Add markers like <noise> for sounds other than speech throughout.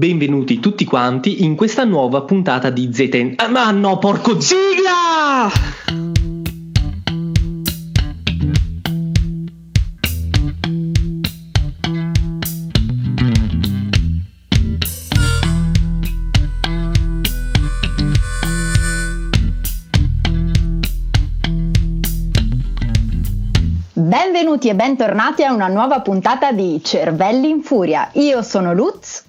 benvenuti tutti quanti in questa nuova puntata di ZN. Ah, ma no, porco sigla! Benvenuti e bentornati a una nuova puntata di Cervelli in Furia. Io sono Lutz.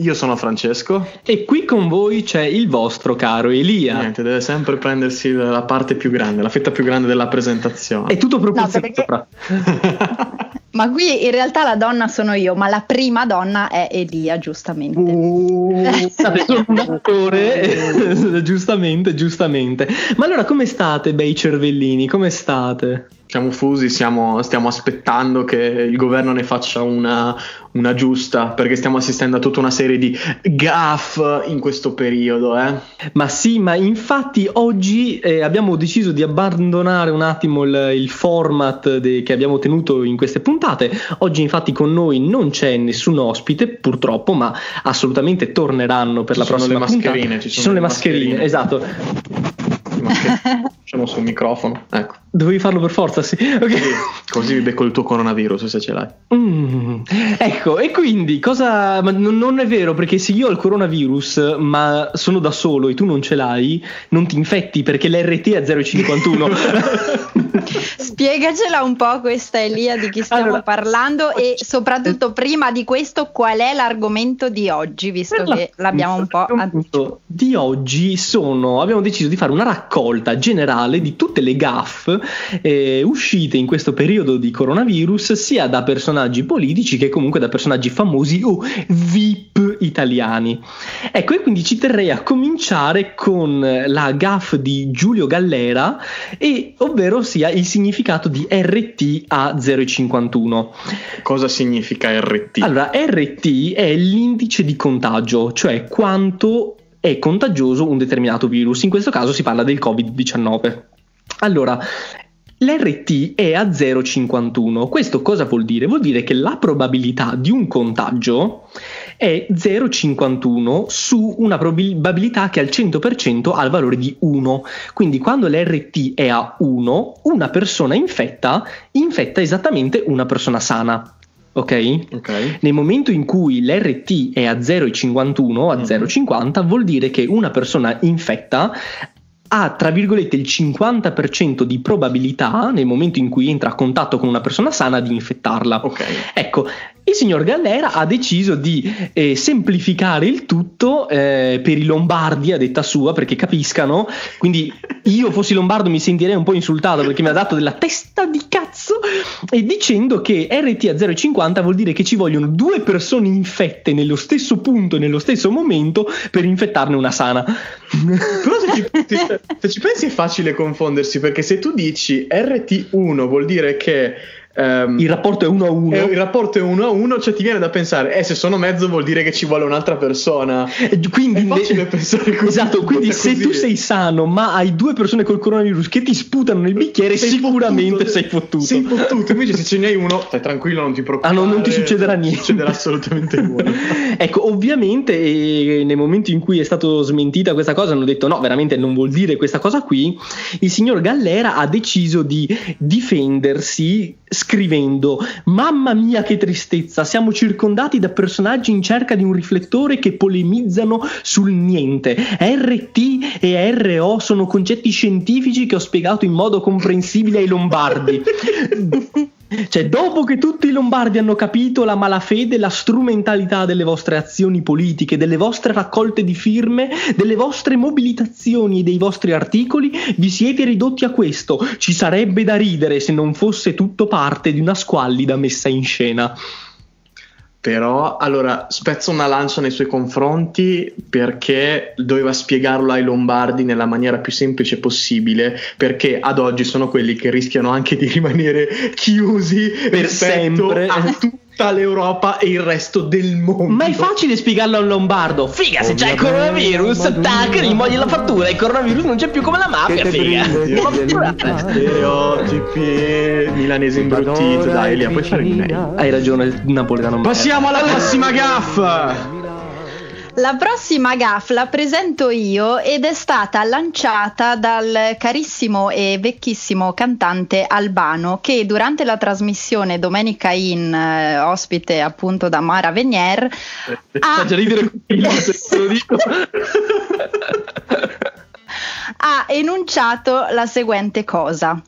Io sono Francesco. E qui con voi c'è il vostro caro Elia. Niente, deve sempre prendersi la parte più grande, la fetta più grande della presentazione. È tutto proporzionato. No, perché... <laughs> ma qui in realtà la donna sono io, ma la prima donna è Elia, giustamente. Uh, <laughs> solo un attore, <laughs> giustamente, giustamente. Ma allora come state, bei cervellini? Come state? Siamo fusi, siamo, stiamo aspettando che il governo ne faccia una, una, giusta, perché stiamo assistendo a tutta una serie di gaff in questo periodo. Eh? Ma sì, ma infatti oggi eh, abbiamo deciso di abbandonare un attimo il, il format de, che abbiamo tenuto in queste puntate. Oggi infatti con noi non c'è nessun ospite, purtroppo, ma assolutamente torneranno per ci la prossima puntata. Ci sono, ci sono le mascherine, mascherine. esatto. <laughs> Facciamo sul microfono, ecco. Dovevi farlo per forza, sì. <laughs> Okay. Così vi becco il tuo coronavirus se ce l'hai. Mm. Ecco, e quindi cosa. Ma non è vero, perché se io ho il coronavirus, ma sono da solo e tu non ce l'hai, non ti infetti perché l'RT è 0,51. <laughs> Spiegacela un po' questa Elia di chi stiamo allora, parlando e soprattutto prima di questo qual è l'argomento di oggi, visto che l'abbiamo un po' anticipato. Di oggi sono, abbiamo deciso di fare una raccolta generale di tutte le gaffe eh, uscite in questo periodo di coronavirus sia da personaggi politici che comunque da personaggi famosi o VIP italiani. Ecco, e quindi ci terrei a cominciare con la gaff di Giulio Gallera, e, ovvero sia il significato di RT a 0,51. Cosa significa RT? Allora, RT è l'indice di contagio, cioè quanto è contagioso un determinato virus. In questo caso si parla del Covid-19. Allora, L'RT è a 0,51. Questo cosa vuol dire? Vuol dire che la probabilità di un contagio è 0,51 su una probabilità che al 100% ha il valore di 1. Quindi quando l'RT è a 1, una persona infetta infetta esattamente una persona sana. Ok? okay. Nel momento in cui l'RT è a 0,51 a mm-hmm. 0,50 vuol dire che una persona infetta ha tra virgolette il 50% di probabilità nel momento in cui entra a contatto con una persona sana di infettarla. Okay. Ecco, il signor Gallera ha deciso di eh, semplificare il tutto eh, per i lombardi, a detta sua, perché capiscano. Quindi io fossi lombardo mi sentirei un po' insultato perché mi ha dato della testa di cazzo e dicendo che RT a 0,50 vuol dire che ci vogliono due persone infette nello stesso punto e nello stesso momento per infettarne una sana. <laughs> Però se ci, se ci pensi è facile confondersi perché se tu dici RT1 vuol dire che Um, il rapporto è uno a uno. il rapporto è uno a uno, cioè ti viene da pensare, eh, se sono mezzo vuol dire che ci vuole un'altra persona. Quindi, è facile ne... pensare così. Esatto, quindi se tu sei sano, ma hai due persone col coronavirus che ti sputano nel bicchiere, sei sicuramente fottuto. sei fottuto. Sei fottuto. Invece, se ce n'hai uno, stai tranquillo, non ti preoccupare. Ah, no, non ti succederà niente. Non succederà assolutamente <laughs> nulla. ecco, ovviamente, eh, nel momento in cui è stato smentita questa cosa, hanno detto no, veramente non vuol dire questa cosa qui. Il signor Gallera ha deciso di difendersi scrivendo Mamma mia che tristezza, siamo circondati da personaggi in cerca di un riflettore che polemizzano sul niente. RT e RO sono concetti scientifici che ho spiegato in modo comprensibile ai lombardi. <laughs> Cioè, dopo che tutti i lombardi hanno capito la malafede, la strumentalità delle vostre azioni politiche, delle vostre raccolte di firme, delle vostre mobilitazioni e dei vostri articoli, vi siete ridotti a questo. Ci sarebbe da ridere se non fosse tutto parte di una squallida messa in scena. Però allora spezzo una lancia nei suoi confronti perché doveva spiegarlo ai lombardi nella maniera più semplice possibile perché ad oggi sono quelli che rischiano anche di rimanere chiusi per sempre. a tutti tutta l'Europa e il resto del mondo. Ma è facile spiegarlo a un lombardo. Figa, se c'è il coronavirus, tac, rimogli la fattura. Il coronavirus non c'è più come la mafia, figa. <laughs> Stereotipi milanese imbruttito. Dai, Elia, puoi fare il meglio. Hai ragione, il napoletano. Passiamo alla prossima gaffa. La prossima gaff la presento io ed è stata lanciata dal carissimo e vecchissimo cantante Albano che durante la trasmissione Domenica In, eh, ospite appunto da Mara Venier, eh, ha... ridere lo <laughs> dico. ha enunciato la seguente cosa.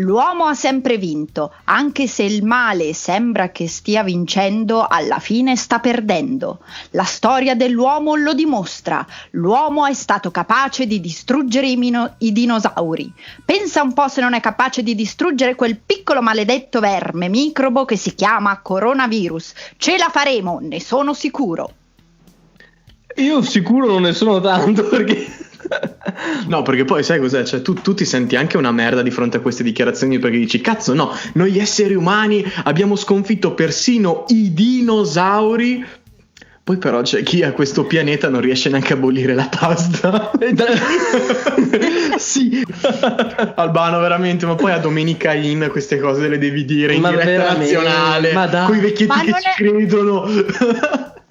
L'uomo ha sempre vinto, anche se il male sembra che stia vincendo, alla fine sta perdendo. La storia dell'uomo lo dimostra. L'uomo è stato capace di distruggere i, mino- i dinosauri. Pensa un po' se non è capace di distruggere quel piccolo maledetto verme microbo che si chiama coronavirus. Ce la faremo, ne sono sicuro. Io sicuro non ne sono tanto perché No, perché poi sai cos'è? Cioè, tu, tu, ti senti anche una merda di fronte a queste dichiarazioni perché dici, cazzo, no, noi esseri umani abbiamo sconfitto persino i dinosauri. Poi però c'è chi a questo pianeta non riesce neanche a bollire la pasta. <laughs> sì. Albano, veramente, ma poi a Domenica In queste cose le devi dire in ma diretta nazionale. Ma dai. Con i vecchietti ma che ci è... credono.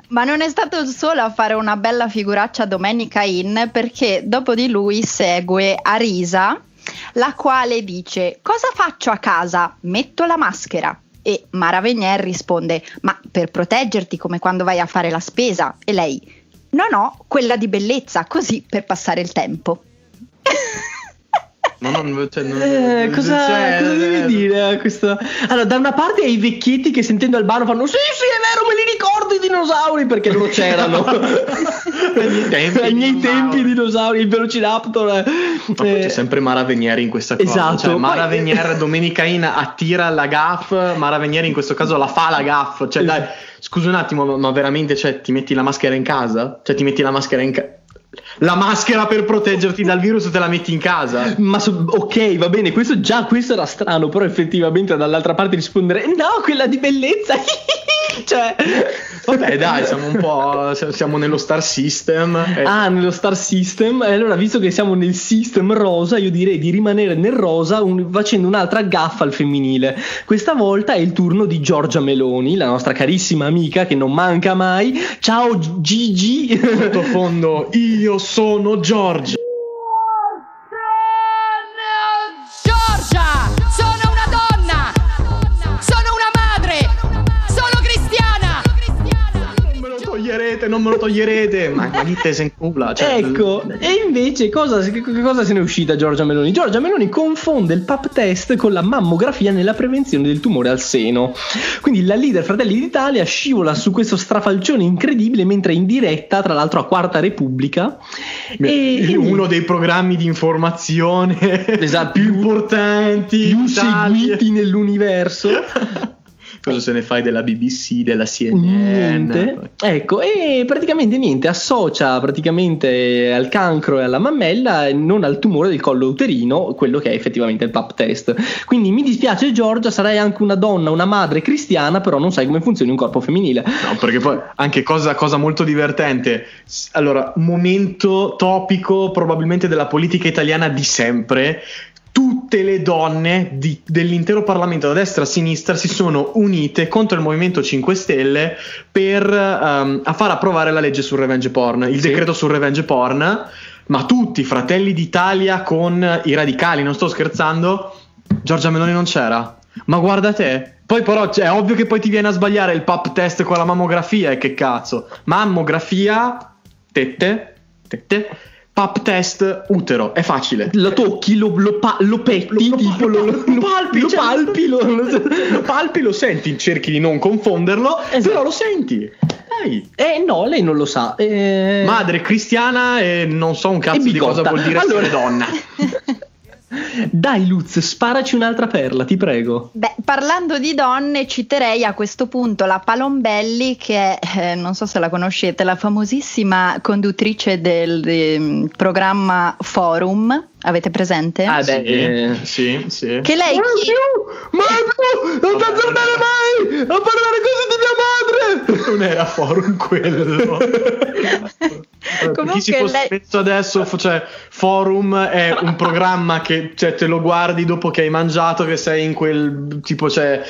Ma non è stato il solo a fare una bella figuraccia domenica in perché dopo di lui segue Arisa, la quale dice cosa faccio a casa? Metto la maschera. E Mara Venier risponde ma per proteggerti come quando vai a fare la spesa. E lei no no, quella di bellezza, così per passare il tempo. <laughs> Ma non, cioè, non, eh, cosa, cioè, cosa devi eh, dire questo? Allora, da una parte hai i vecchietti che sentendo Albano fanno: Sì, sì, è vero, me li ricordo i dinosauri perché non c'erano. <laughs> ai miei tempi, ai miei tempi i dinosauri, il Velociraptor. Eh, c'è sempre Mara Venieri in questa cosa. Esatto. Cioè, Mara poi... Venier, <laughs> Domenica In attira la gaff, Mara Venieri in questo caso la fa la gaff. Cioè, dai, scusa un attimo, ma veramente cioè, ti metti la maschera in casa? Cioè, ti metti la maschera in casa? La maschera per proteggerti dal virus te la metti in casa. Ma so, ok, va bene, questo già questo era strano, però effettivamente dall'altra parte rispondere no, quella di bellezza. <laughs> cioè, vabbè, dai, siamo un po' siamo nello Star System. E... Ah, nello Star System. E allora, visto che siamo nel system rosa, io direi di rimanere nel rosa un, facendo un'altra gaffa al femminile. Questa volta è il turno di Giorgia Meloni, la nostra carissima amica che non manca mai. Ciao Gigi. Sottofondo io <laughs> io sono Giorgia. Non me lo toglierete! Ma, ma dite se incula. Cioè, ecco, e invece cosa, cosa se ne è uscita Giorgia Meloni? Giorgia Meloni confonde il PAP test con la mammografia nella prevenzione del tumore al seno. Quindi la leader Fratelli d'Italia scivola su questo strafalcione incredibile mentre in diretta, tra l'altro a Quarta Repubblica. E, uno dei programmi di informazione esatto, più <laughs> importanti, più seguiti nell'universo. <laughs> Cosa se ne fai della BBC, della CNN? Niente. Ecco, e praticamente niente, associa praticamente al cancro e alla mammella e non al tumore del collo uterino, quello che è effettivamente il PAP test. Quindi mi dispiace Giorgia, sarai anche una donna, una madre cristiana, però non sai come funzioni un corpo femminile. No, perché poi anche cosa, cosa molto divertente. Allora, momento topico probabilmente della politica italiana di sempre tutte le donne di, dell'intero Parlamento da destra a sinistra si sono unite contro il Movimento 5 Stelle per um, a far approvare la legge sul revenge porn, il sì. decreto sul revenge porn, ma tutti, Fratelli d'Italia con i radicali, non sto scherzando, Giorgia Meloni non c'era. Ma guarda te, poi però cioè, è ovvio che poi ti viene a sbagliare il pap test con la mammografia e che cazzo. Mammografia, tette, tette pap test utero, è facile. Lo tocchi, lo, lo, pa- lo petti, lo, tipo lo, lo, palpi, lo, cioè, palpi, lo, palpi, lo senti, cerchi di non confonderlo, esatto. però lo senti. Dai. Eh no, lei non lo sa. Eh... Madre cristiana e non so un cazzo di cosa vuol dire allora... essere donna. <laughs> Dai Luz, sparaci un'altra perla, ti prego. Beh, parlando di donne, citerei a questo punto la Palombelli, che è, eh, non so se la conoscete, la famosissima conduttrice del, mm, programma Forum. Avete presente? Ah, beh, eh, sì, sì. Che lei. Ma chi... Ma non ti azzardare mai a parlare così di mia madre! Non era Forum quello. <laughs> Comunque chi si fosse lei... messo adesso, cioè, Forum è un programma che cioè, te lo guardi dopo che hai mangiato, che sei in quel tipo, cioè,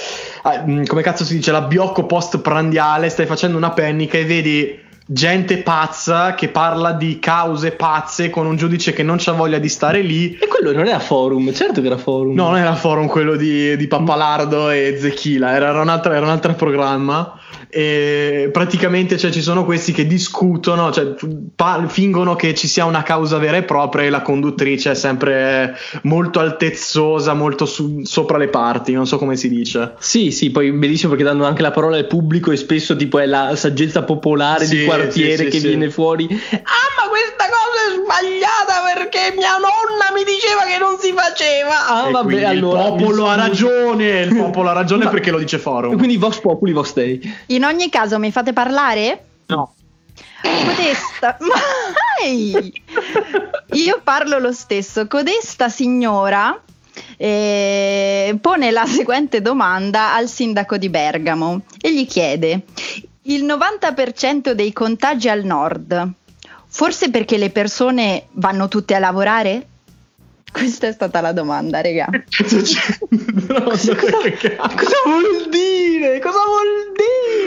ah, mm, come cazzo si dice, la biocco post prandiale, stai facendo una pennica e vedi gente pazza che parla di cause pazze con un giudice che non c'ha voglia di stare lì. E quello non era forum, certo che era forum. No, non era forum quello di, di Pappalardo e Zechila, era, era, era un altro programma. E praticamente cioè, ci sono questi che discutono, cioè, pa- fingono che ci sia una causa vera e propria e la conduttrice è sempre molto altezzosa, molto su- sopra le parti, non so come si dice. Sì, sì, poi bellissimo perché danno anche la parola al pubblico e spesso tipo è la saggezza popolare Sì, di quartiere sì, sì, che viene fuori. Ah, ma questa cosa è sbagliata perché mia nonna mi diceva che non si faceva. Ah, E vabbè, quindi allora. il popolo ha ragione, il popolo ha ragione Ma- perché lo dice forum. Quindi Vox Populi, Vox Dei. In ogni caso, mi fate parlare? No. Codesta, <laughs> mai! Io parlo lo stesso. Codesta signora eh, pone la seguente domanda al sindaco di Bergamo e gli chiede: il 90% dei contagi al nord, forse perché le persone vanno tutte a lavorare? Questa è stata la domanda, c'è? <laughs> No, Cosa, cosa vuol dire? Cosa vuol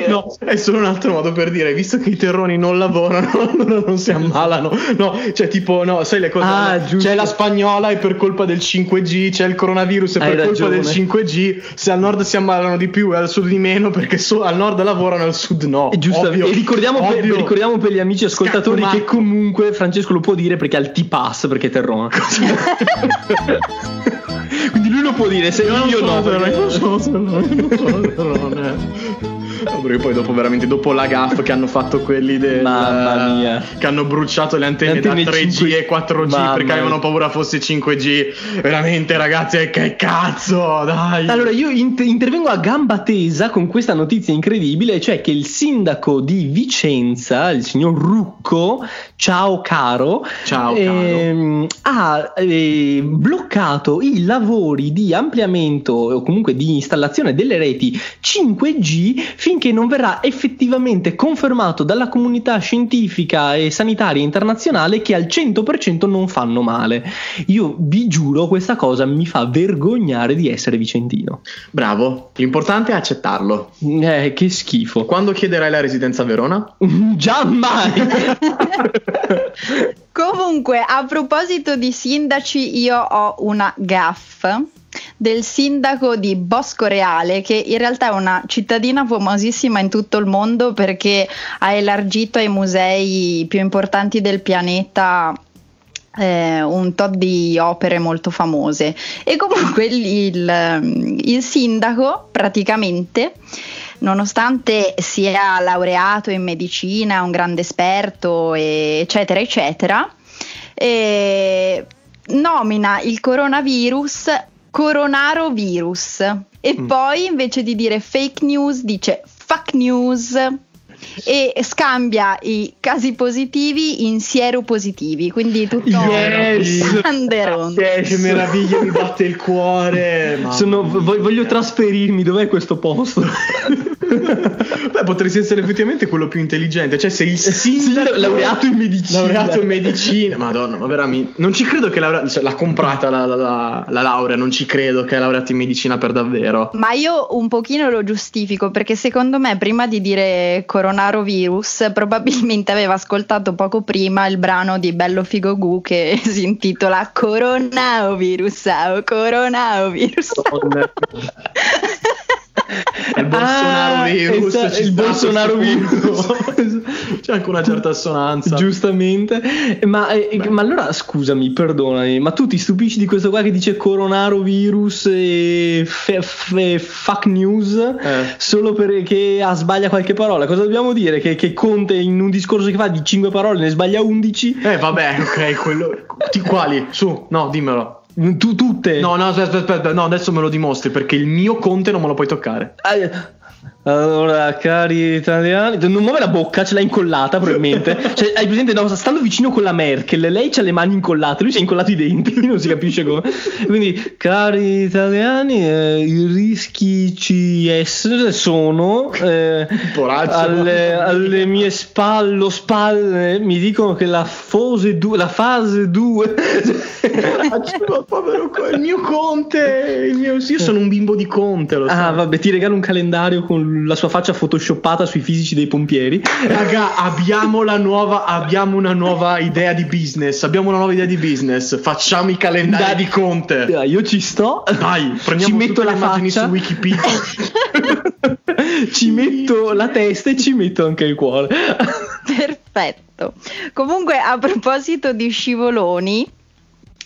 dire? <laughs> No, è solo un altro modo per dire, visto che i terroni non lavorano, <laughs> non si ammalano. No, cioè tipo, no, sai le cose. Ah, no, c'è la spagnola e per colpa del 5G, c'è il coronavirus e Hai per colpa ragione. del 5G, se al nord si ammalano di più e al sud di meno, perché so- al nord lavorano e al sud no. E, giusto, Ovvio, e ricordiamo, per, ricordiamo per gli amici ascoltatori Scatto che comunque Francesco lo può dire perché ha il T-Pass perché è terrone. <laughs> Quindi lui lo può dire, se Io non io sono no. terrone, perché- non sono terrone, non sono terrone. Perché poi dopo veramente dopo la gaff che hanno fatto quelli del Mamma mia. che hanno bruciato le antenne, Le antenne da 3G 5G. e 4G Mamma perché avevano paura fosse 5G veramente ragazzi eh, che cazzo dai Allora io int- intervengo a gamba tesa con questa notizia incredibile, cioè che il sindaco di Vicenza, il signor Rucco, ciao caro, Ciao, ehm, ha eh, bloccato i lavori di ampliamento o comunque di installazione delle reti 5G finché non verrà effettivamente confermato dalla comunità scientifica e sanitaria internazionale che al 100% non fanno male. Io vi giuro, questa cosa mi fa vergognare di essere vicentino. bravo l'importante è accettarlo Eh, che schifo. quando chiederai la residenza a Verona <laughs> Già mai. <laughs> Comunque, a proposito di sindaci, io ho una gaff del sindaco di Bosco Reale, che in realtà è una cittadina famosissima in tutto il mondo perché ha elargito ai musei più importanti del pianeta eh, un tot di opere molto famose. E comunque il, il- sindaco praticamente nonostante sia laureato in medicina, un grande esperto, eccetera, eccetera, eh, nomina il coronavirus coronarovirus e Mm. poi invece di dire fake news dice fuck news e scambia i casi positivi in sieropositivi, quindi tutto Yes. grande rondo. che meraviglia mi batte il cuore Sono- voglio trasferirmi, dov'è questo posto? <laughs> <laughs> Beh, potresti essere effettivamente quello più intelligente. Cioè, sei il <laughs> sindaco laureato in medicina. Laureato in medicina. <laughs> Madonna, ma veramente. Non ci credo che laurea- cioè, l'ha comprata la, la- la- la laurea. Non ci credo che è laureato in medicina per davvero. Ma io un pochino lo giustifico perché secondo me prima di dire coronavirus probabilmente aveva ascoltato poco prima il brano di Bello Figo Gu che si intitola Coronavirus, oh, Coronavirus. È il Bolsonaro Ah, virus. ci il Bolsonaro virus. <laughs> C'è anche una certa assonanza. Giustamente, ma, eh, ma allora scusami, perdonami, ma tu ti stupisci di questo qua che dice coronavirus e fe- fe- fuck news Eh. solo perché ha sbaglia qualche parola? Cosa dobbiamo dire? Che, che Conte in un discorso che fa di 5 parole ne sbaglia 11? Eh, vabbè, ok, quello. Ti, quali? Su, no, dimmelo. Tu tutte? No, no, aspetta, aspetta, aspetta, no, adesso me lo dimostri perché il mio conte non me lo puoi toccare. Ah, Allora, cari italiani, non muove la bocca, ce l'ha incollata probabilmente. <laughs> cioè, hai presente, no, stando vicino con la Merkel, lei ha le mani incollate, lui si è incollato i denti, <laughs> non si capisce come. Quindi, cari italiani, eh, i rischi CS sono eh, alle, alle mie spalle, spalle, mi dicono che la fase 2, la fase 2 Poraccio, <laughs> povero co- il mio conte, il mio- io sono un bimbo di conte, lo Ah, sai. vabbè, ti regalo un calendario con sulla sua faccia photoshoppata sui fisici dei pompieri. Raga, abbiamo, la nuova, abbiamo una nuova idea di business. Abbiamo una nuova idea di business. Facciamo i calendari Dai. di Conte. Dai, Io ci sto. Dai, prendiamo ci metto la le immagini faccia. su Wikipedia. <laughs> ci metto la testa e ci metto anche il cuore. Perfetto. Comunque, a proposito di scivoloni,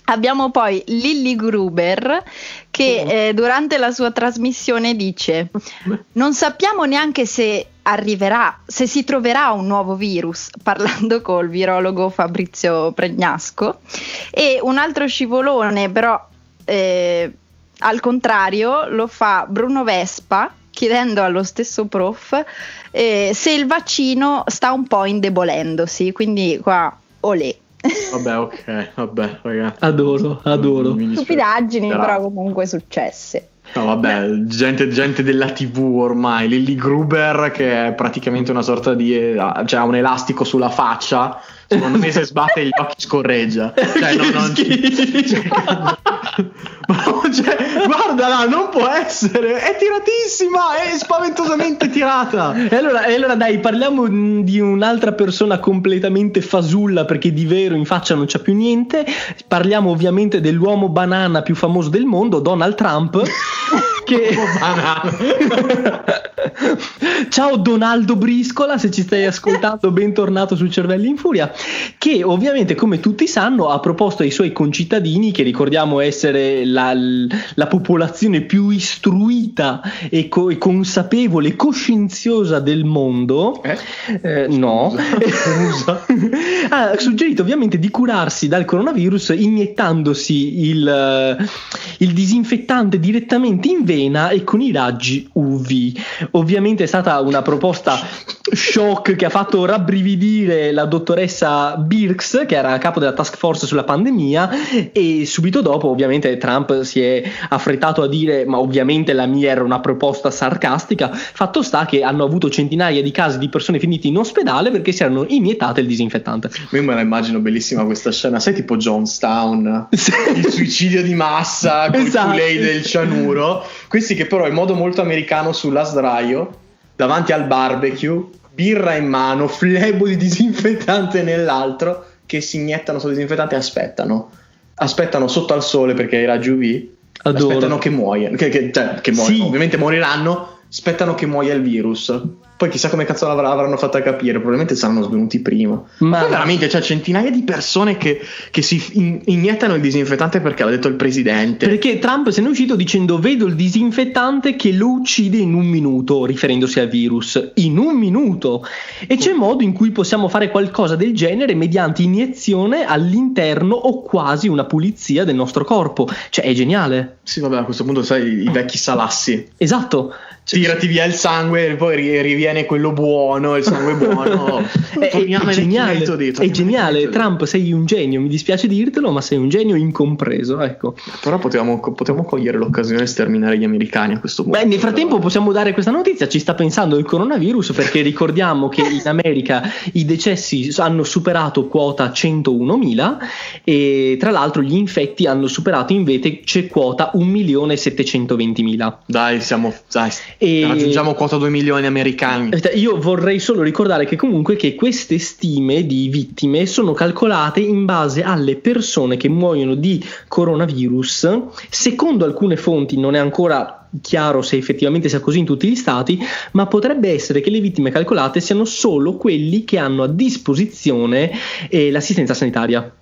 abbiamo poi Lilly Gruber che eh, durante la sua trasmissione dice: Non sappiamo neanche se arriverà, se si troverà un nuovo virus, <laughs> parlando col virologo Fabrizio Pregnasco. E un altro scivolone, però eh, al contrario, lo fa Bruno Vespa chiedendo allo stesso prof eh, se il vaccino sta un po' indebolendosi, quindi qua olè. Vabbè, ok, vabbè, raga. Adoro, adoro. Mi. Stupidaggini, Però- però comunque successe. No, vabbè, gente, gente della TV ormai. Lilly Gruber, che è praticamente una sorta di. cioè ha un elastico sulla faccia. Secondo me, se sbatte gli occhi scorreggia. Cioè, no, non. Schifo. Ma cioè, guardala, non può essere. È tiratissima, è spaventosamente tirata. E allora, e allora dai, parliamo di un'altra persona completamente fasulla perché di vero in faccia non c'ha più niente. Parliamo ovviamente dell'uomo banana più famoso del mondo, Donald Trump. <laughs> che... <laughs> Ciao Donaldo Briscola, se ci stai ascoltando, bentornato su Cervelli in Furia, che ovviamente come tutti sanno ha proposto ai suoi concittadini, che ricordiamo essere la, la popolazione più istruita e, co- e consapevole e coscienziosa del mondo, Eh? eh, no, <laughs> ha suggerito ovviamente di curarsi dal coronavirus iniettandosi il, eh, il disinfettante direttamente in vena e con i raggi UV. Ovviamente è stata una proposta shock che ha fatto rabbrividire la dottoressa Birx, che era capo della task force sulla pandemia, e subito dopo ovviamente Trump si è affrettato a dire ma ovviamente la mia era una proposta sarcastica, fatto sta che hanno avuto centinaia di casi di persone finite in ospedale perché si erano iniettate il disinfettante. Io me la immagino bellissima questa scena, sai tipo Jonestown, <laughs> il suicidio di massa con Esatto. i culei del cianuro, questi che però in modo molto americano sulla sdraio, davanti al barbecue, birra in mano, flebo di <laughs> disinfettante nell'altro, che si iniettano sul disinfettante e aspettano. Aspettano sotto al sole perché raggi UV, Adoro. aspettano che muoiano, che, che- cioè, che muoiano, Sì. ovviamente moriranno, aspettano che muoia il virus. Poi chissà come cazzo l'avr- avranno fatto a capire, probabilmente saranno svenuti prima. Ma- Ma veramente, c'è centinaia di persone che, che si in- iniettano il disinfettante perché l'ha detto il presidente. Perché Trump se ne è uscito dicendo vedo il disinfettante che lo uccide in un minuto, riferendosi al virus, in un minuto. E c'è modo in cui possiamo fare qualcosa del genere mediante iniezione all'interno o quasi una pulizia del nostro corpo. Cioè è geniale. Sì, vabbè, a questo punto sai i vecchi salassi. Esatto. Cioè, Tirati via il sangue, poi ri- riviene quello buono, il sangue <laughs> buono. È, è- è geniale, metodi, è geniale. Trump, sei un genio. Mi dispiace dirtelo, ma sei un genio incompreso. Ecco. Però potevamo, potevamo cogliere l'occasione e sterminare gli americani a questo punto. Beh, nel frattempo possiamo dare questa notizia, ci sta pensando il coronavirus perché ricordiamo che in America i decessi hanno superato quota 101.000 e tra l'altro gli infetti hanno superato invece quota 1.720.000. Dai, siamo. Dai, E- raggiungiamo quota 2 milioni americani. Aspetta, Io vorrei solo ricordare che comunque che queste stime di vittime sono calcolate in base alle persone che muoiono di coronavirus. Secondo alcune fonti non è ancora chiaro se effettivamente sia così in tutti gli stati, ma potrebbe essere che le vittime calcolate siano solo quelli che hanno a disposizione eh, l'assistenza sanitaria.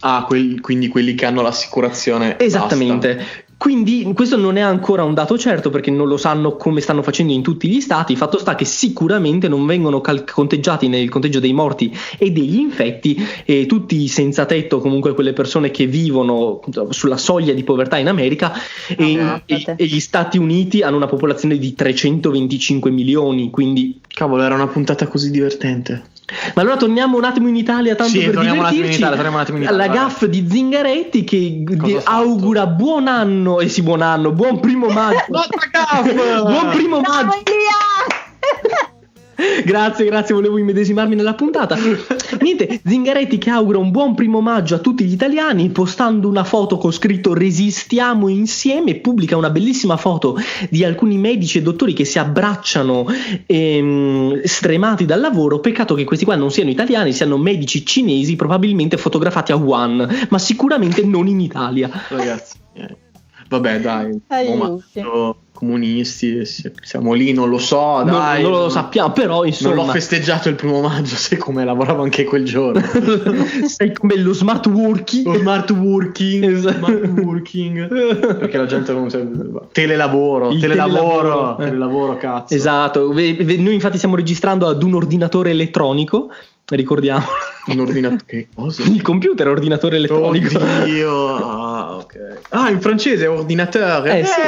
Ah, quel- quindi quelli che hanno l'assicurazione. Esattamente. Quindi questo non è ancora un dato certo perché non lo sanno come stanno facendo in tutti gli stati. Fatto sta che sicuramente non vengono cal- conteggiati nel conteggio dei morti e degli infetti e tutti i senza tetto, comunque quelle persone che vivono sulla soglia di povertà in America e, Ah, e- e gli Stati Uniti hanno una popolazione di 325 milioni, quindi Cavolo, era una puntata così divertente. Ma allora torniamo un attimo in Italia tanto Sì, per torniamo un attimo in divertirci. Italia, torniamo un attimo in Italia, alla gaff di Zingaretti che fatto? augura buon anno e sì buon anno, buon primo <laughs> maggio. Buon primo maggio! Grazie, grazie, volevo immedesimarmi nella puntata. <laughs> Niente, Zingaretti che augura un buon primo maggio a tutti gli italiani postando una foto con scritto Resistiamo insieme pubblica una bellissima foto di alcuni medici e dottori che si abbracciano ehm, stremati dal lavoro. Peccato che questi qua non siano italiani, siano medici cinesi, probabilmente fotografati a Wuhan, ma sicuramente non in Italia. Ragazzi, eh, vabbè, dai, Aiuti. Comunisti, si- siamo lì, non lo so, Non, dai. non lo sappiamo, però Non insomma... l'ho festeggiato il primo maggio, <laughs> sai come lavoravo anche quel giorno. <laughs> Sei come lo smart working. Lo smart working, Esatto. smart working. Perché la gente non sa. Telelavoro, Il telelavoro, telelavoro, eh. telelavoro, cazzo. Esatto, noi infatti stiamo registrando ad un ordinatore elettronico, ricordiamo. Un ordinatore. Che cosa? Il computer ordinatore elettronico. Oddio. Ah, ok. Ah, in francese. È Eh, sì.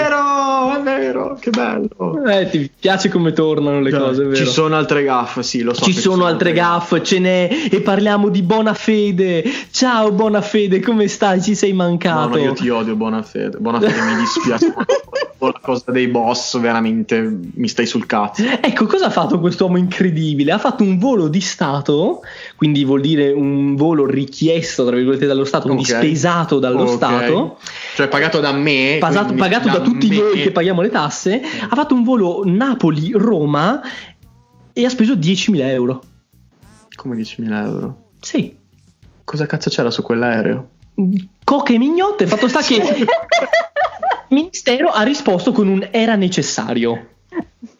È vero, che bello. Eh, ti piace come tornano le Cioè, cose, vero? Ci sono altre gaffe, sì, lo so. Ci che sono altre gaffe, ce n'è e parliamo di Bonafede. Ciao Bonafede, come stai? Ci sei No, mancato? no, io ti odio, buona fede. Buona fede, mi dispiace. <laughs> la cosa dei boss, veramente mi stai sul cazzo. Ecco, cosa ha fatto quest'uomo incredibile? Ha fatto un volo di Stato, quindi vuol dire un volo richiesto, tra virgolette, dallo Stato, quindi Ok. spesato dallo Ok. Stato, Cioè, pagato da me. pagato, quindi pagato da tutti me. noi che paghiamo le tasse, ha fatto un volo Napoli-Roma e ha speso 10.000 euro. Come 10.000 euro? Sì. Cosa cazzo c'era su quell'aereo? Coche e mignotte, fatto sta che il ministero ha risposto con un era necessario.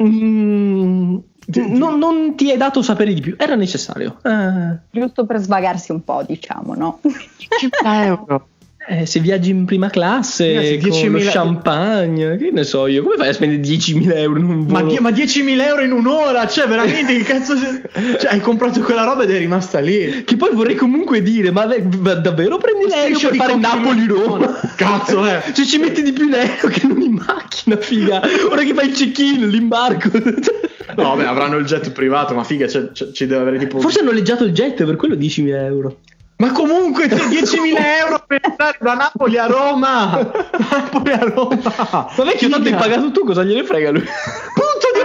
Mm, non, non ti è dato sapere di più, era necessario. Eh, Giusto per svagarsi un po', diciamo, no? 10.000 euro. Eh, se viaggi in prima classe Ragazzi, con lo 10.000 champagne, che ne so io, come fai a spendere 10.000 euro in un Ma, volo? die- ma 10.000 euro in un'ora? Cioè, veramente, che cazzo. <laughs> Cioè, hai comprato quella roba ed è rimasta lì. Che poi vorrei comunque dire, ma, ma davvero prendi l'aereo per fare. Napoli-Roma? <laughs> Cazzo, eh. Cioè ci metti di più l'aereo che non in macchina, figa. Ora che fai il check-in, l'imbarco. No, vabbè, avranno il jet privato, ma figa, c'è- c'è- ci deve avere tipo. Forse hanno noleggiato il jet, per quello 10.000 euro. Ma comunque <laughs> c'è 10.000 euro per andare da Napoli a Roma. Napoli a Roma. Vabbè che tanto hai pagato tu, cosa gliene frega lui? Punto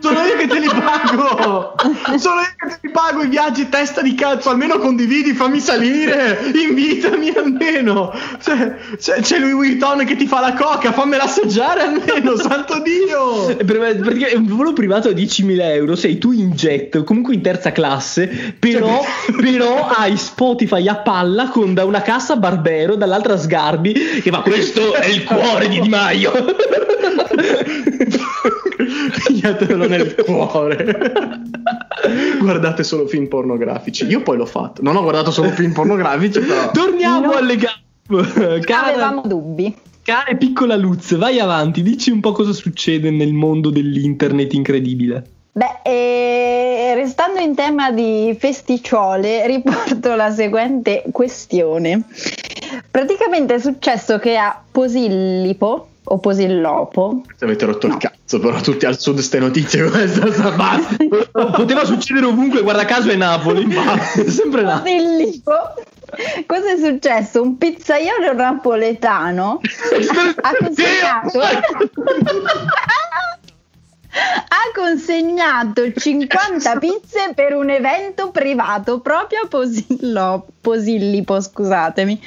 sono io che te li pago. <laughs> Sono io che te li pago i viaggi testa di cazzo. Almeno condividi, fammi salire. Invitami almeno. Cioè, c'è, c'è Louis Vuitton che ti fa la coca. Fammela assaggiare almeno. <laughs> Santo Dio. Eh, per- Perché è un volo privato a 10.000 euro, sei tu in jet, comunque in terza classe, però, <laughs> però hai Spotify a palla con da una cassa Barbero, dall'altra Sgarbi, che va questo è il cuore di Di Maio. Pigliatelo nel <laughs> cuore. <laughs> Guardate solo film pornografici. Io poi l'ho fatto. Non ho guardato solo film pornografici, però. <laughs> Torniamo No. alle gambe. Cara, Avevamo dubbi. cara piccola Luz, vai avanti, dici un po' cosa succede nel mondo dell'internet incredibile. Beh, eh, restando in tema di festicciole, riporto la seguente questione. Praticamente è successo che a Posillipo o Posillopo, Se avete rotto No. il cazzo, però tutti al sud ste notizie questa sta basta. <laughs> Poteva succedere ovunque, guarda caso è Napoli, <laughs> ma è sempre Napoli. Posillipo, cosa è successo? Un pizzaiolo napoletano ha consegnato <laughs> ha consegnato 50 pizze per un evento privato proprio a Posillo, Posillipo, scusatemi.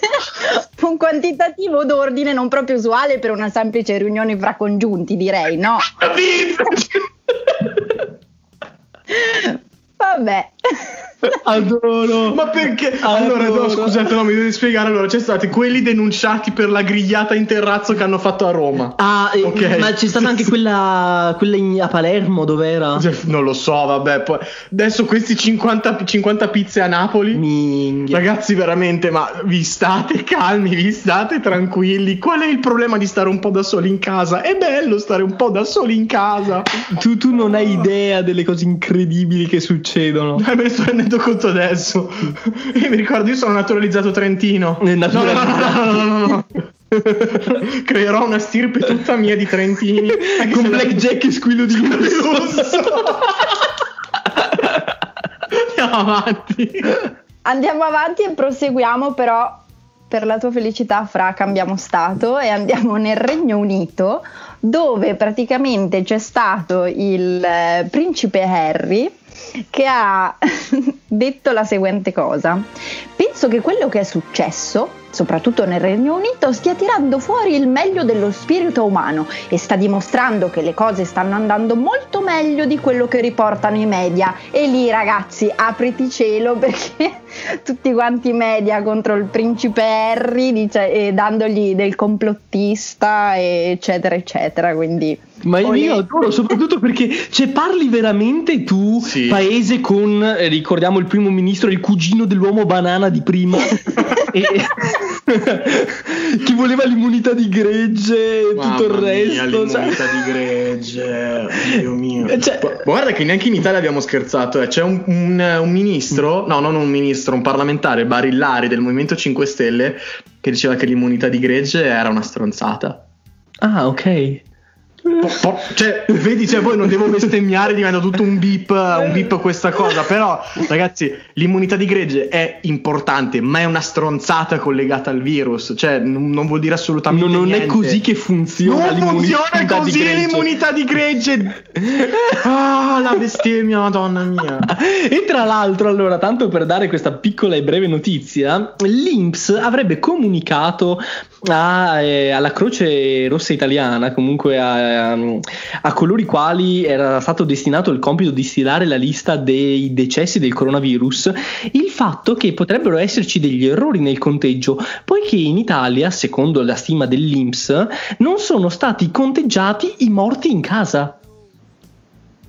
<laughs> un quantitativo d'ordine non proprio usuale per una semplice riunione fra congiunti, direi, no? <laughs> Vabbè. <laughs> Adoro. Ma perché? Adoro. Allora, no, scusate, no, mi devi spiegare. Allora, c'è stati quelli denunciati per la grigliata in terrazzo che hanno fatto a Roma. Ah, eh, Ok. ma c'è stata anche quella, quella in- a Palermo, dov'era? Cioè, Non lo so, vabbè. Poi, adesso questi 50, 50 pizze a Napoli. Minchia. Ragazzi, veramente, ma vi state calmi, vi state tranquilli. Qual è il problema di stare un po' da soli in casa? È bello stare un po' da soli in casa. Tu, tu non hai idea delle cose incredibili che succedono. Me ne sto rendendo conto adesso. <laughs> Io mi ricordo, io sono naturalizzato trentino. Eh, No, no, no, naturalizzato. no, no. <laughs> Creerò una stirpe tutta mia di trentini. Con blackjack e squillo di lusso. Lusso. <laughs> Andiamo avanti. Andiamo avanti e proseguiamo però per la tua felicità fra cambiamo stato e andiamo nel Regno Unito dove praticamente c'è stato il eh, principe Harry che ha <laughs> detto la seguente cosa. Penso che quello che è successo soprattutto nel Regno Unito, stia tirando fuori il meglio dello spirito umano e sta dimostrando che le cose stanno andando molto meglio di quello che riportano i media. E lì ragazzi, apriti cielo <laughs> perché tutti quanti i media contro il principe Harry dice, e dandogli del complottista eccetera eccetera, quindi ma io adoro soprattutto perché cioè, parli veramente tu, Sì. paese con, eh, ricordiamo il primo ministro, il cugino dell'uomo banana di prima, <laughs> e, che voleva l'immunità di gregge e tutto il Mamma mia, resto. cioè- l'immunità di gregge, Dio mio. Eh, cioè- Gu- Guarda che neanche in Italia abbiamo scherzato, eh. c'è un, un- un ministro, no, non un ministro, un parlamentare, Barillari del Movimento 5 Stelle, che diceva che l'immunità di gregge era una stronzata. Ah, ok. Po- cioè, vedi, cioè, poi non devo bestemmiare, diventa tutto un beep, un beep questa cosa. Però, ragazzi, l'immunità di gregge è importante, ma è una stronzata collegata al virus. Cioè, n- non vuol dire assolutamente Non, non è niente. così che funziona Non funziona di così gregge. l'immunità di gregge. <laughs> Ah, la bestemmia, madonna mia. E tra l'altro, allora, tanto per dare questa piccola e breve notizia, l'INPS avrebbe comunicato a, eh, alla Croce Rossa Italiana, comunque a, a coloro i quali era stato destinato il compito di stilare la lista dei decessi del coronavirus, il fatto che potrebbero esserci degli errori nel conteggio, poiché in Italia, secondo la stima dell'INPS, non sono stati conteggiati i morti in casa.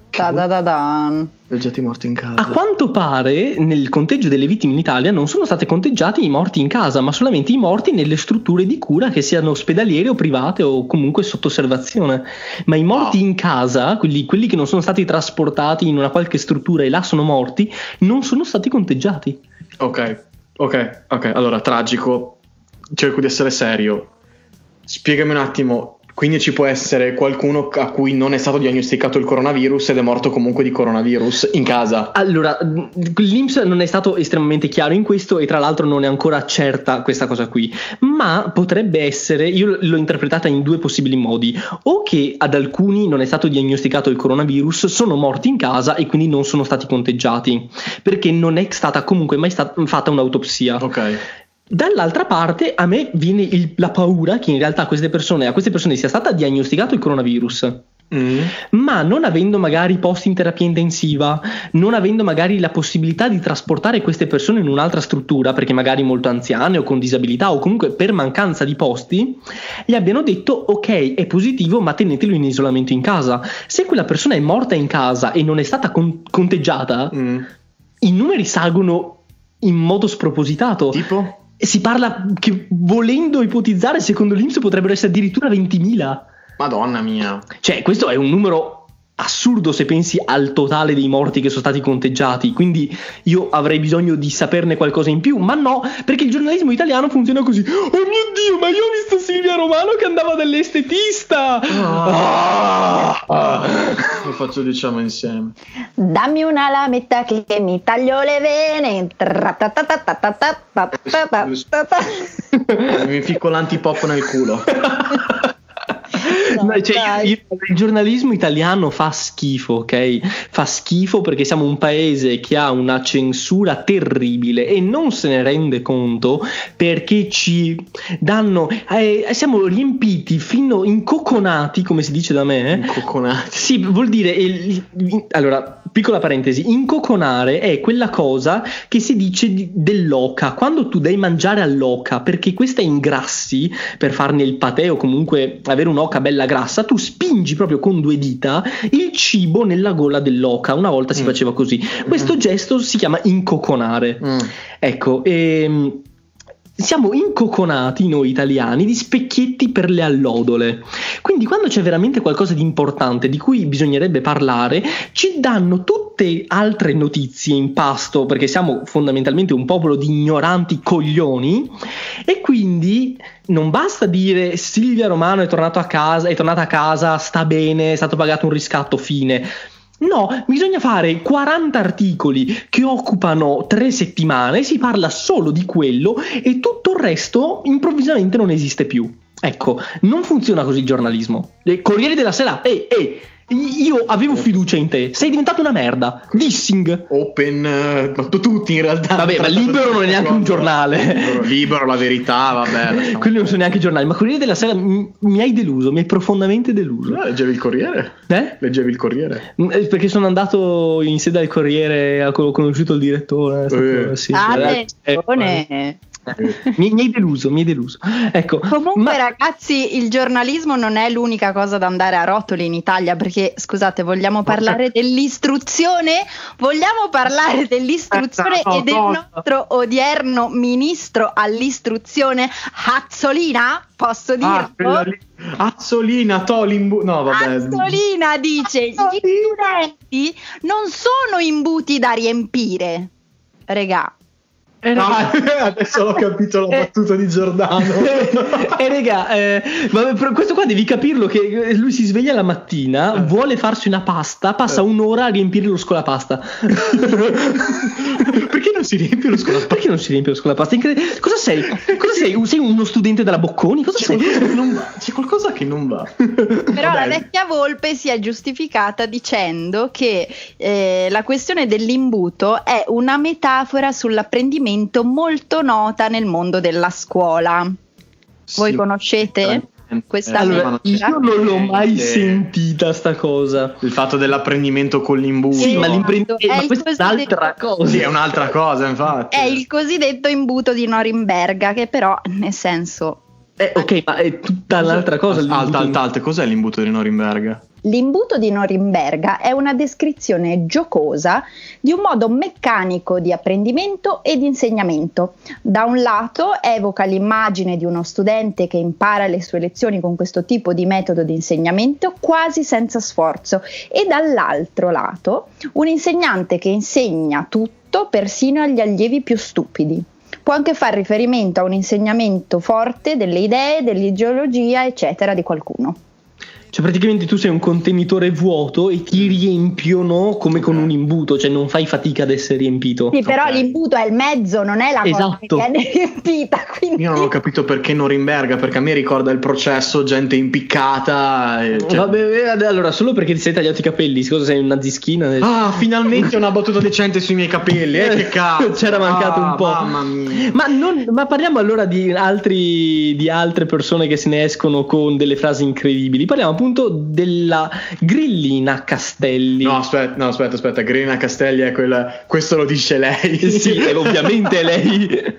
Da da da da. Leggetti morti in casa. A quanto pare nel conteggio delle vittime in Italia non sono state conteggiati i morti in casa, ma solamente i morti nelle strutture di cura che siano ospedaliere o private o comunque sotto osservazione. Ma i morti in casa, quelli, quelli che non sono stati trasportati in una qualche struttura e là sono morti, non sono stati conteggiati. Ok, ok, ok. Allora, tragico. Cerco di essere serio. Spiegami un attimo. Quindi ci può essere qualcuno a cui non è stato diagnosticato il coronavirus ed è morto comunque di coronavirus in casa. Allora, l'INPS non è stato estremamente chiaro in questo e tra l'altro non è ancora certa questa cosa qui, ma potrebbe essere, io l'ho interpretata in due possibili modi, o che ad alcuni non è stato diagnosticato il coronavirus, sono morti in casa e quindi non sono stati conteggiati, perché non è stata comunque mai stata fatta un'autopsia. Ok. Dall'altra parte a me viene il- la paura che in realtà a queste persone, a queste persone sia stata diagnosticato il coronavirus, Mm. ma non avendo magari posti in terapia intensiva, non avendo magari la possibilità di trasportare queste persone in un'altra struttura, perché magari molto anziane o con disabilità o comunque per mancanza di posti, gli abbiano detto ok è positivo ma tenetelo in isolamento in casa. Se quella persona è morta in casa e non è stata con- conteggiata, Mm. i numeri salgono in modo spropositato. Tipo? Si parla che volendo ipotizzare, secondo l'Inps potrebbero essere addirittura 20.000. Madonna mia. Cioè, questo è un numero assurdo se pensi al totale dei morti che sono stati conteggiati, quindi io avrei bisogno di saperne qualcosa in più, ma no, perché il giornalismo italiano funziona così. Oh mio Dio, ma io ho visto Silvia Romano che andava dall'estetista! Ah, ah, ah, lo faccio diciamo insieme. Dammi una lametta che mi taglio le vene. Mi ficco l'antipop nel culo. <laughs> No, No, cioè, io- io- il giornalismo italiano fa schifo, ok? Fa schifo perché siamo un paese che ha una censura terribile e non se ne rende conto perché ci danno. eh, siamo riempiti fino incocconati, come si dice da me. eh? Cocconati. Sì, vuol dire. il- il- allora, piccola parentesi: incocconare è quella cosa che si dice di- dell'oca. Quando tu dai mangiare all'oca perché questa ingrassi per farne il patè o comunque avere un'oca bella grassa, tu spingi proprio con due dita il cibo nella gola dell'oca. Una volta si Mm. faceva così. Questo gesto si chiama incocconare. Mm. Ecco, ehm, siamo incocconati noi italiani di specchietti per le allodole. Quindi quando c'è veramente qualcosa di importante di cui bisognerebbe parlare, ci danno tutte altre notizie in pasto perché siamo fondamentalmente un popolo di ignoranti coglioni e quindi non basta dire Silvia Romano è a casa, è tornata a casa, sta bene, è stato pagato un riscatto, fine. No, bisogna fare 40 articoli che occupano tre settimane, si parla solo di quello e tutto il resto improvvisamente non esiste più. Ecco, non funziona così il giornalismo. Il Corriere della Sera, ehi, ehi, io avevo fiducia in te, sei diventato una merda. Dissing. Open, eh, tu- tutti in realtà. Vabbè, ma Libero non è neanche un giornale. Libero, Libero, la verità, vabbè. <laughs> Quelli non sono neanche giornali, ma Corriere della Sera mi, mi hai deluso, mi hai profondamente deluso. Eh, Leggevi il Corriere? Eh? Leggevi il Corriere? Mm, eh, Perché sono andato in sede al Corriere, ho conosciuto il direttore. è stato- Eh. sì, Attenzione. eh, mi, mi hai deluso, mi hai deluso. Ecco, Comunque, ma- ragazzi, il giornalismo non è l'unica cosa da andare a rotoli in Italia. Perché, scusate, vogliamo parlare dell'istruzione? Vogliamo parlare dell'istruzione No, e del no. nostro odierno ministro all'istruzione, Azzolina? Posso Ah, dirlo? lì. Azzolina, Tolimbu. No, vabbè. Azzolina dice: Gli studenti non sono imbuti da riempire. Regà, eh, No, raga, <laughs> adesso l'ho capito la Eh. battuta di Giordano. <laughs> eh, raga, eh, questo qua devi capirlo che lui si sveglia la mattina, Eh. vuole farsi una pasta, passa Eh. un'ora a riempire lo scolapasta. <laughs> Perché non si riempie lo scolapasta? Perché non si riempie lo scolapasta? Incred- Cosa sei? Cosa sei? Sei uno studente della Bocconi? Cosa C'è sei? qualcosa che non va. C'è qualcosa che non va. Però Vabbè. la vecchia volpe si è giustificata dicendo che eh, la questione dell'imbuto è una metafora sull'apprendimento molto nota nel mondo della scuola. Voi Sì. conoscete questa Allora, io non l'ho mai Eh, sentita sta cosa. Il fatto dell'apprendimento con l'imbuto. Sì, ma Esatto, l'imprenditore, è ma è un'altra cosa. Sì, è un'altra cosa, infatti. È il cosiddetto imbuto di Norimberga, che però, nel senso, Eh, ok, ma è tutta un'altra cosa. Alta, alta, alta. Cos'è l'imbuto di Norimberga? L'imbuto di Norimberga è una descrizione giocosa di un modo meccanico di apprendimento e di insegnamento. Da un lato evoca l'immagine di uno studente che impara le sue lezioni con questo tipo di metodo di insegnamento quasi senza sforzo e dall'altro lato un insegnante che insegna tutto persino agli allievi più stupidi. Può anche fare riferimento a un insegnamento forte delle idee, dell'ideologia, eccetera, di qualcuno. Cioè, praticamente tu sei un contenitore vuoto e ti riempiono come con un imbuto, cioè non fai fatica ad essere riempito. Sì, però Ok. l'imbuto è il mezzo, non è la cosa Esatto. che viene <laughs> riempita. Quindi... Io non ho capito perché Norimberga, perché a me ricorda il processo, gente impiccata. e- cioè- Vabbè, eh, allora, solo perché ti sei tagliato i capelli, cosa sei un nazischina? Ah, finalmente una battuta decente sui miei capelli. Eh, che <laughs> cazzo. C'era mancato Ah, un po'. Mamma mia. Ma, non- ma parliamo allora di, altri, di altre persone che se ne escono con delle frasi incredibili. Parliamo appunto della grillina Castelli. No, aspetta, no, aspetta, aspetta. Grina Castelli è quella. Questo lo dice lei. sì, <laughs> ovviamente è lei.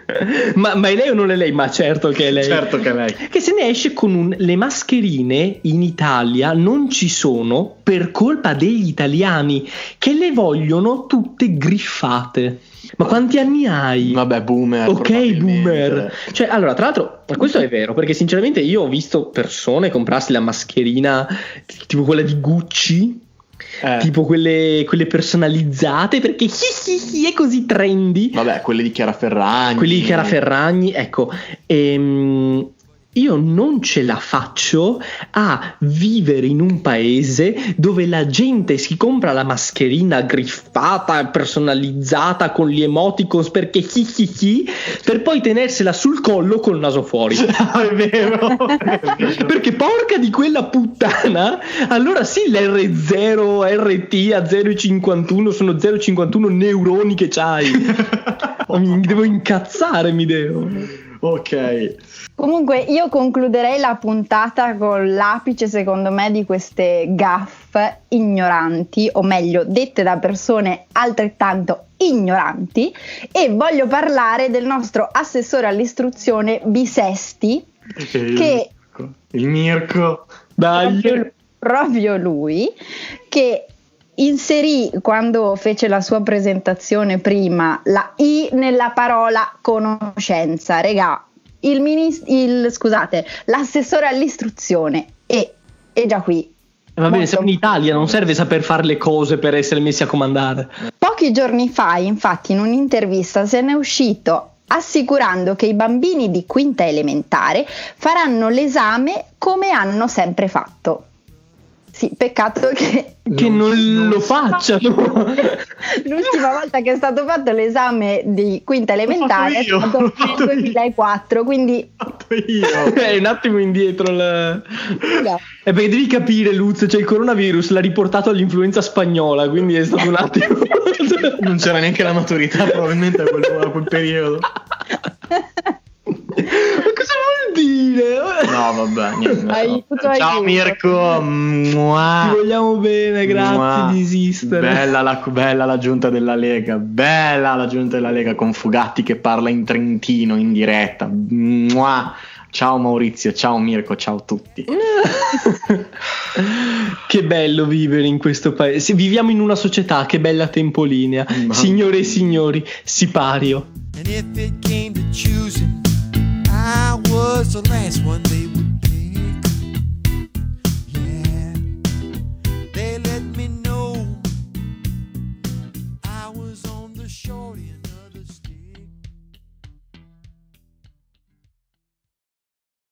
ma, ma è lei o non è lei? Ma certo che è lei. Certo che è lei. Che se ne esce con un le mascherine in Italia non ci sono per colpa degli italiani che le vogliono tutte griffate. Ma quanti anni hai? Vabbè, boomer. Ok, boomer. Cioè, allora, tra l'altro, questo è vero, perché sinceramente io ho visto persone comprarsi la mascherina tipo quella di Gucci, Eh, tipo quelle, quelle personalizzate, perché hi hi hi è così trendy. Vabbè, quelle di Chiara Ferragni. Quelli di Chiara Ferragni, ecco, ehm, io non ce la faccio a vivere in un paese dove la gente si compra la mascherina griffata, personalizzata con gli emoticons perché chi chi chi, per poi tenersela sul collo col naso fuori. <laughs> Ah, è vero. Perché porca di quella puttana, allora sì l'R0, RT a 0,51 sono 0,51 neuroni che c'hai. <laughs> devo incazzare, mi devo. Ok. Comunque io concluderei la puntata con l'apice secondo me di queste gaffe ignoranti, o meglio dette da persone altrettanto ignoranti e voglio parlare del nostro assessore all'istruzione Bisesti Che- Il Mirko. Dai. proprio, proprio lui che inserì quando fece la sua presentazione prima la I nella parola conoscenza. Regà, il, minis- il scusate, l'assessore all'istruzione e, e già qui. Va bene, siamo in Italia, non serve saper fare le cose per essere messi a comandare. Pochi giorni fa, infatti, in un'intervista se n'è uscito assicurando che i bambini di quinta elementare faranno l'esame come hanno sempre fatto. Sì, peccato che Che non, Non- lo facciano. <laughs> l'ultima volta che è stato fatto l'esame di quinta elementare è io, stato nel io. 2004, quindi fatto io. <laughs> È un attimo indietro. il- È perché devi capire, Luz, cioè il coronavirus l'ha riportato all'influenza spagnola, quindi è stato un attimo. <laughs> Non c'era neanche la maturità probabilmente a quel, a quel periodo. Ma cosa dire? No, vabbè, niente. Aiuto, Ciao aiuto. Mirko. Mua. Ti vogliamo bene, grazie Mua. di esistere. Bella la, bella la giunta della Lega, bella la giunta della Lega con Fugatti che parla in trentino in diretta. Mua. Ciao Maurizio, ciao Mirko, ciao a tutti. <laughs> che bello vivere in questo paese. Viviamo in una società, che bella tempolinea. Signore e signori, sipario. And if it came to choosing, I was the last one they would